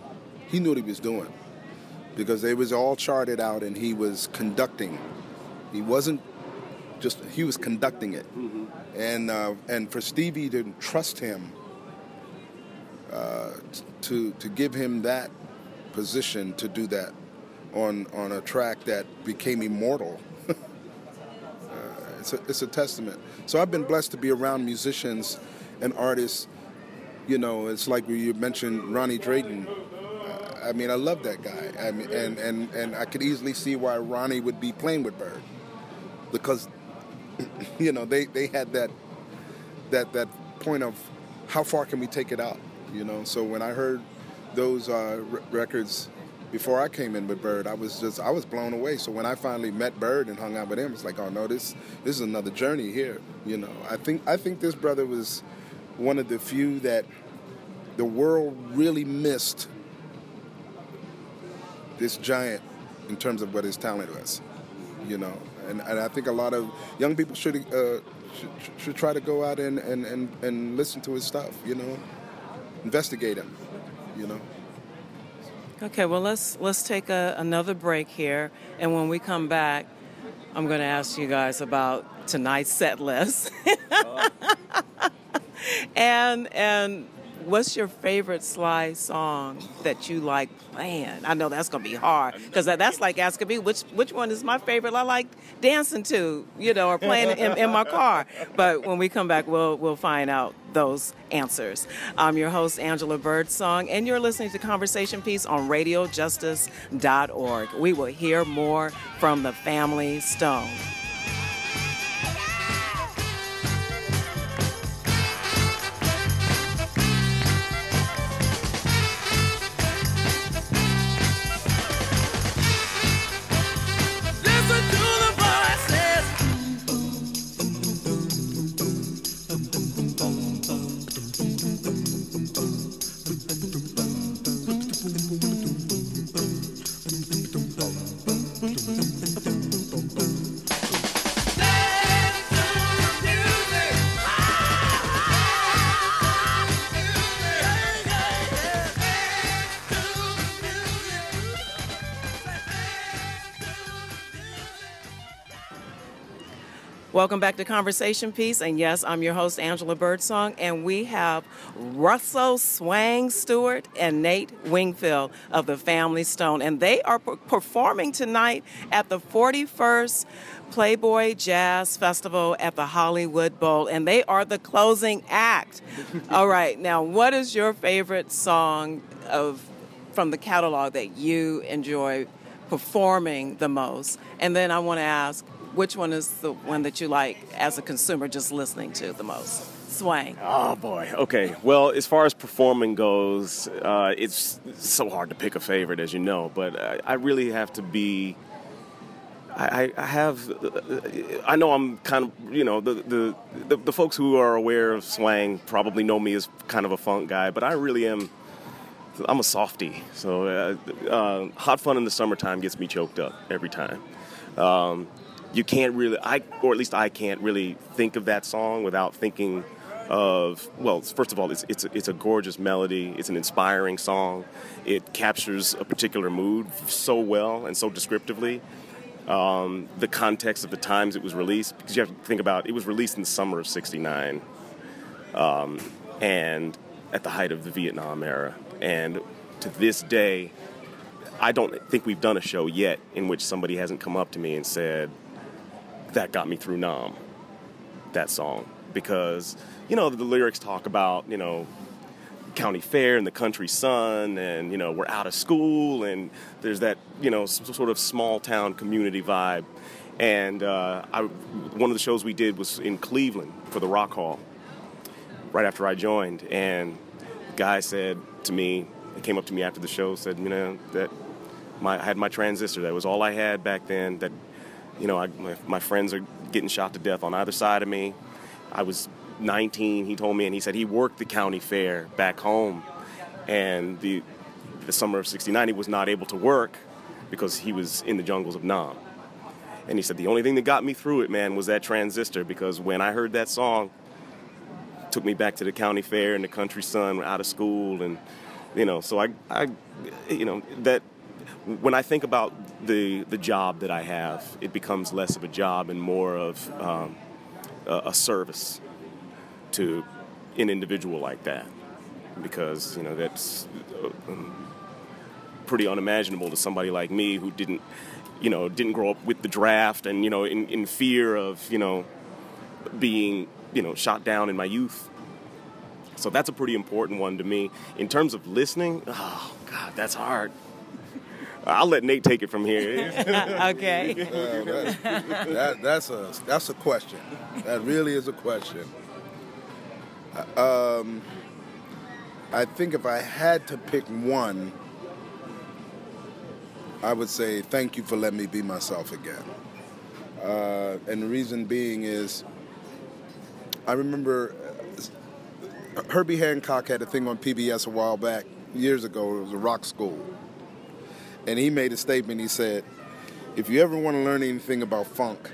he knew what he was doing because it was all charted out and he was conducting. He wasn't just he was conducting it, mm-hmm. and uh, and for Stevie to trust him uh, to to give him that position to do that on on a track that became immortal. uh, it's a it's a testament. So I've been blessed to be around musicians and artists. You know, it's like you mentioned Ronnie Drayton. Uh, I mean, I love that guy. I mean, and, and, and I could easily see why Ronnie would be playing with Bird because you know, they, they had that that that point of how far can we take it out, you know. So when I heard those uh, r- records before I came in with Bird, I was just I was blown away. So when I finally met Bird and hung out with him, it's like, oh no, this this is another journey here. You know, I think I think this brother was one of the few that the world really missed this giant in terms of what his talent was. You know, and, and I think a lot of young people should, uh, should, should try to go out and, and, and, and listen to his stuff. You know, investigate him. You know. Okay, well let's let's take a, another break here, and when we come back, I'm going to ask you guys about tonight's set list. Oh. and and what's your favorite Sly song that you like playing? I know that's gonna be hard because that's like asking me which which one is my favorite. I like dancing to, you know, or playing in, in my car. But when we come back, we'll we'll find out those answers. I'm your host Angela Birdsong, and you're listening to Conversation Piece on RadioJustice.org. We will hear more from the Family Stone. Welcome back to Conversation Piece. And yes, I'm your host, Angela Birdsong. And we have Russell Swang Stewart and Nate Wingfield of the Family Stone. And they are performing tonight at the 41st Playboy Jazz Festival at the Hollywood Bowl. And they are the closing act. All right. Now, what is your favorite song of from the catalog that you enjoy performing the most? And then I want to ask, which one is the one that you like as a consumer just listening to the most? Swang. Oh boy. Okay. Well, as far as performing goes, uh, it's so hard to pick a favorite, as you know. But I, I really have to be. I, I, have. I know I'm kind of. You know, the, the, the the folks who are aware of swang probably know me as kind of a funk guy, but I really am. I'm a softie, so uh, uh, hot fun in the summertime gets me choked up every time. Um, you can't really, I or at least I can't really think of that song without thinking of well first of all it's it's a, it's a gorgeous melody. It's an inspiring song. It captures a particular mood so well and so descriptively. Um, the context of the times it was released because you have to think about it was released in the summer of 69 um, and at the height of the Vietnam era. And to this day I don't think we've done a show yet in which somebody hasn't come up to me and said that got me through Nam, that song. Because, you know, the lyrics talk about, you know, county fair and the country sun and you know we're out of school and there's that you know sort of small town community vibe. And uh, I, one of the shows we did was in cleveland for the rock hall right after i joined. And guy said to me came up to me after the show said you know that my, i had my transistor. That was all i had back then. That you know, I, my, my friends are getting shot to death on either side of me. I was 19, he told me, and he said he worked the county fair back home. And the, the summer of 69, he was not able to work because he was in the jungles of Nam. And he said, the only thing that got me through it, man, was that transistor because when I heard that song, took me back to the county fair and the country sun out of school and You know, so I, I, you know, that when I think about the the job that I have, it becomes less of a job and more of um, a, a service to an individual like that, because you know that's uh, pretty unimaginable to somebody like me who didn't, you know, didn't grow up with the draft and you know in, in fear of you know being you know shot down in my youth. So that's a pretty important one to me. In terms of listening, oh God, that's hard. I'll let Nate take it from here. okay. Uh, that, that, that's a that's a question. That really is a question. Um, I think if I had to pick one, I would say thank you for letting me be myself again. Uh, and the reason being is, I remember uh, Herbie Hancock had a thing on PBS a while back, years ago. It was a rock school and he made a statement. He said, "If you ever want to learn anything about funk,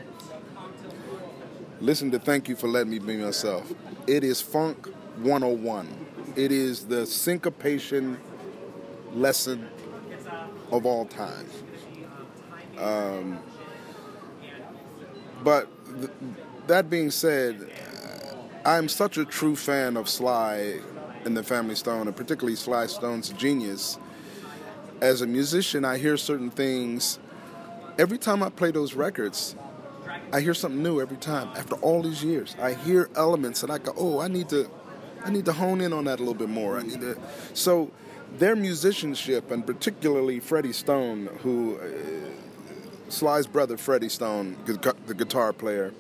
listen to Thank You for Letting Me Be Myself. It is Funk 101. It is the syncopation lesson of all time. Um, but th- that being said, I'm such a true fan of Sly and the Family Stone, and particularly Sly Stone's genius as a musician, I hear certain things. Every time I play those records, I hear something new every time. After all these years, I hear elements and I go, "Oh, I need to, I need to hone in on that a little bit more." I need to. So, their musicianship, and particularly Freddie Stone, who uh, Sly's brother, Freddie Stone, the guitar player,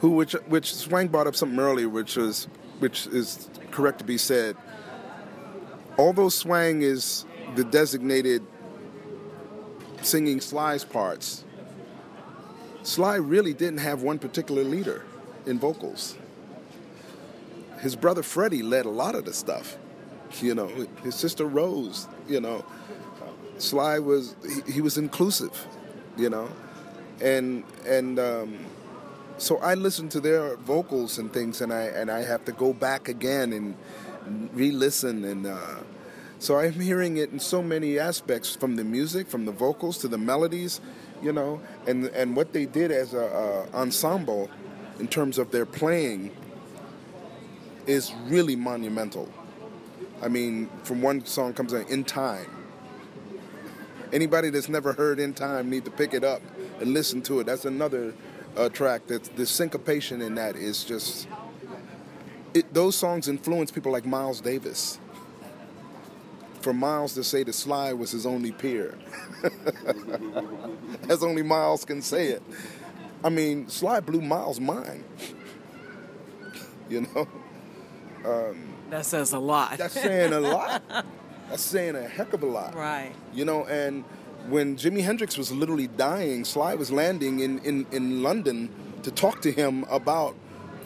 who which which Swang brought up something earlier, which was which is correct to be said although Swang is the designated singing Sly's parts, Sly really didn't have one particular leader in vocals. His brother Freddie led a lot of the stuff. You know, his sister Rose, you know, Sly was he, he was inclusive, you know, and and um, so I listen to their vocals and things, and I and I have to go back again and re-listen and uh, so I'm hearing it in so many aspects from the music, from the vocals to the melodies, you know, and and what they did as a, a ensemble in terms of their playing is really monumental. I mean, from one song comes in, in time. Anybody that's never heard in time need to pick it up and listen to it. That's another uh, track. That the syncopation in that is just. It, those songs influence people like Miles Davis for Miles to say that Sly was his only peer. As only Miles can say it. I mean, Sly blew Miles' mind. you know? Um, that says a lot. That's saying a lot. That's saying a heck of a lot. Right. You know, and when Jimi Hendrix was literally dying, Sly was landing in, in, in London to talk to him about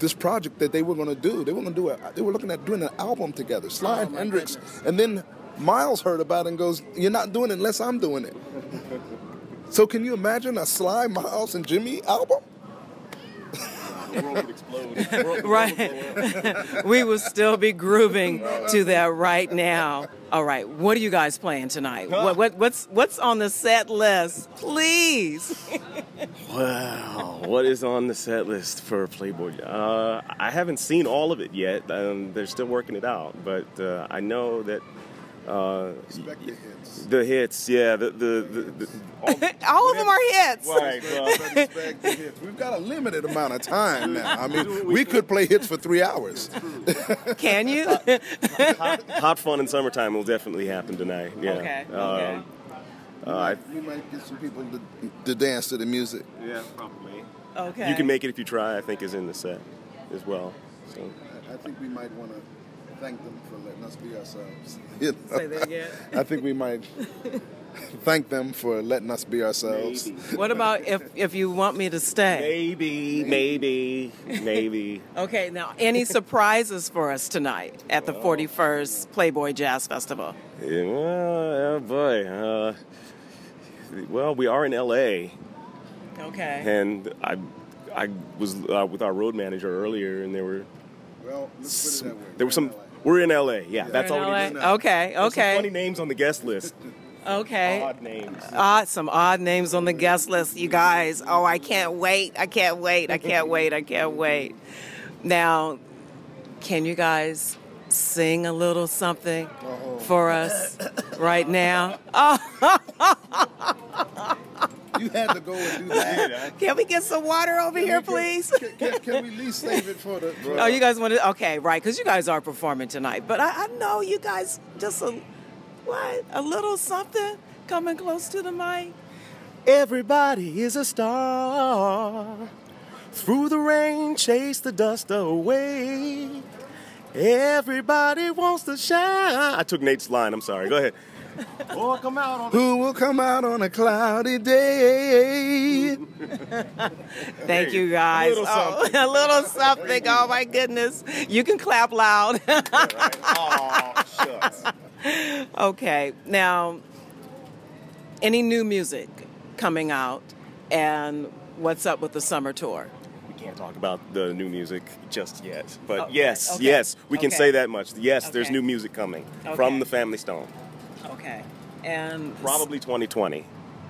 this project that they were going to do. They were going to do it. They were looking at doing an album together, oh Sly oh, and Hendrix, goodness. and then Miles heard about it and goes, You're not doing it unless I'm doing it. so can you imagine a Sly, Miles, and Jimi album? right. we will still be grooving to that right now. All right. What are you guys playing tonight? What, what, what's what's on the set list? Please. wow, what is on the set list for Playboy? Uh, I haven't seen all of it yet. Um, they're still working it out, but uh, I know that uh, the hits. The hits, yeah. The the, the, the all, all of them are hits. Right. Well. We've got a limited amount of time now. I mean, we could play hits for three hours. Can you? hot, hot, fun in summertime will definitely happen tonight. Yeah. Okay. Um, okay. Uh, we might get some people to, to dance to the music. Yeah, probably. Okay. You can make it if you try. I think is in the set as well. So. I think we might want to thank them for letting us be ourselves. You know? Say that again. I think we might thank them for letting us be ourselves. Maybe. What about if if you want me to stay? Maybe, maybe, maybe. okay, now any surprises for us tonight at the 41st Playboy Jazz Festival? Yeah, well, oh boy. Uh, well, we are in LA. Okay. And I I was uh, with our road manager earlier, and there were well, let's put it that way. There were some We're in LA. Yeah, that's already. LA? Okay, There's some okay. funny names on the guest list. Okay. Odd names. Odd, some odd names on the guest list, you guys. Oh, I can't wait. I can't wait. I can't wait. I can't wait. Now, can you guys sing a little something for us right now? You had to go and do that. can we get some water over here, please? Can, can, can we at least save it for the? Oh, you guys want to? Okay, right, because you guys are performing tonight. But I, I know you guys just a what a little something coming close to the mic. Everybody is a star. Through the rain, chase the dust away. Everybody wants to shine. I took Nate's line. I'm sorry. Go ahead. Come out on Who will come out on a cloudy day? Thank you guys. little Oh, a little something. Oh my goodness. You can clap loud. Oh, shucks. okay. Now, any new music coming out, and what's up with the summer tour? We can't talk about the new music just yet. But Oh, yes, okay. yes, we can say that much. Yes, there's new music coming Okay. from the Family Stone. Okay. And Probably 2020.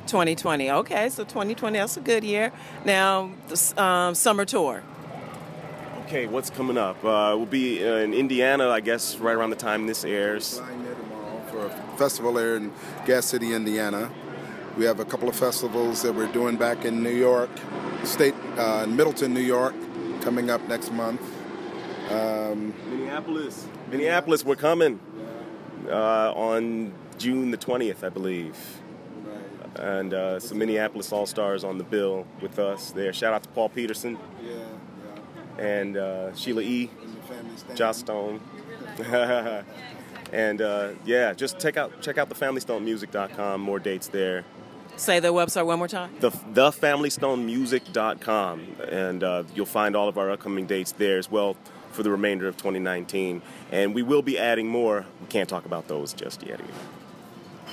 2020. Okay, so 2020, that's a good year. Now, the um, summer tour. Okay, what's coming up? Uh, we'll be uh, in Indiana, I guess, right around the time this airs. Flying there tomorrow for a festival there in Gas City, Indiana. We have a couple of festivals that we're doing back in New York, State, uh, in Middletown, New York, coming up next month. Um, Minneapolis. Minneapolis, we're coming uh, on June the 20th, I believe. And uh, some Minneapolis All Stars on the bill with us there. Shout out to Paul Peterson yeah, yeah. and uh, Sheila E. And the family stand. Joss Stone. and uh, yeah, just check out check out thefamilystonemusic.com. More dates there. Say the website one more time. The thefamilystonemusic.com, and uh, you'll find all of our upcoming dates there as well for the remainder of 2019. And we will be adding more. We can't talk about those just yet. Either.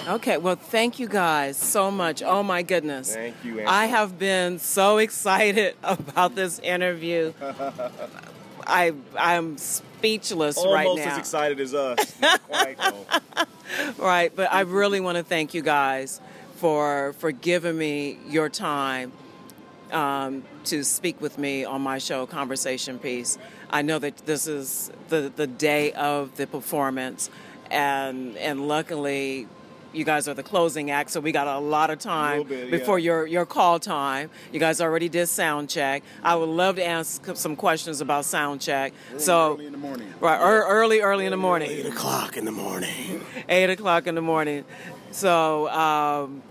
Okay, well, thank you guys so much. Oh my goodness. Thank you, Angela. I have been so excited about this interview. I I'm speechless right now. Almost as excited as us. Quite. Right, but I really want to thank you guys for for giving me your time um, to speak with me on my show, Conversation Piece. I know that this is the the day of the performance, and and luckily. You guys are the closing act, so we got a lot of time Little bit, yeah. before your, your call time. You guys already did sound check. I would love to ask some questions about sound check. So, early in the morning. right, ear- early, early in the morning Eight o'clock in the morning. eight o'clock in the morning. So um,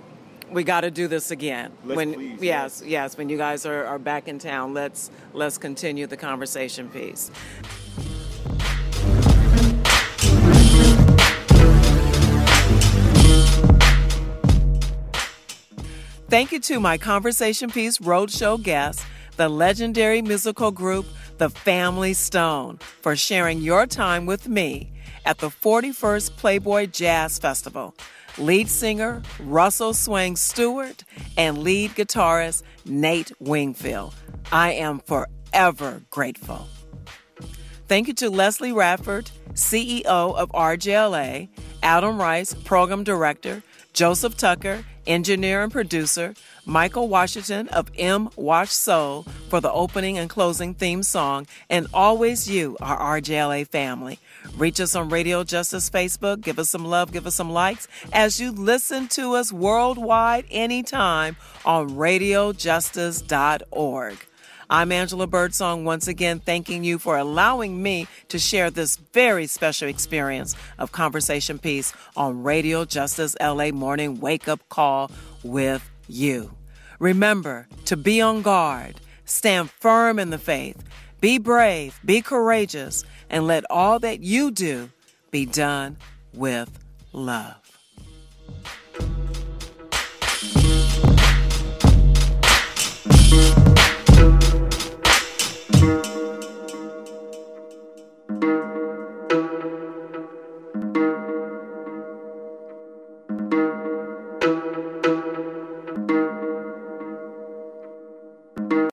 we got to do this again. Let's when please, yes, yes, when you guys are, are back in town, let's let's continue the conversation piece. Thank you to my Conversation Piece Roadshow guests, the legendary musical group The Family Stone, for sharing your time with me at the 41st Playboy Jazz Festival. Lead singer Russell Swang Stewart and lead guitarist Nate Wingfield. I am forever grateful. Thank you to Leslie Radford, CEO of RJLA, Adam Rice, Program Director, Joseph Tucker, Engineer and Producer, Michael Washington of M. Wash Soul for the opening and closing theme song, and always you, our RJLA family. Reach us on Radio Justice Facebook, give us some love, give us some likes as you listen to us worldwide anytime on radiojustice.org. I'm Angela Birdsong, once again thanking you for allowing me to share this very special experience of Conversation Piece on Radio Justice LA Morning Wake Up Call with you. Remember to be on guard, stand firm in the faith, be brave, be courageous, and let all that you do be done with love.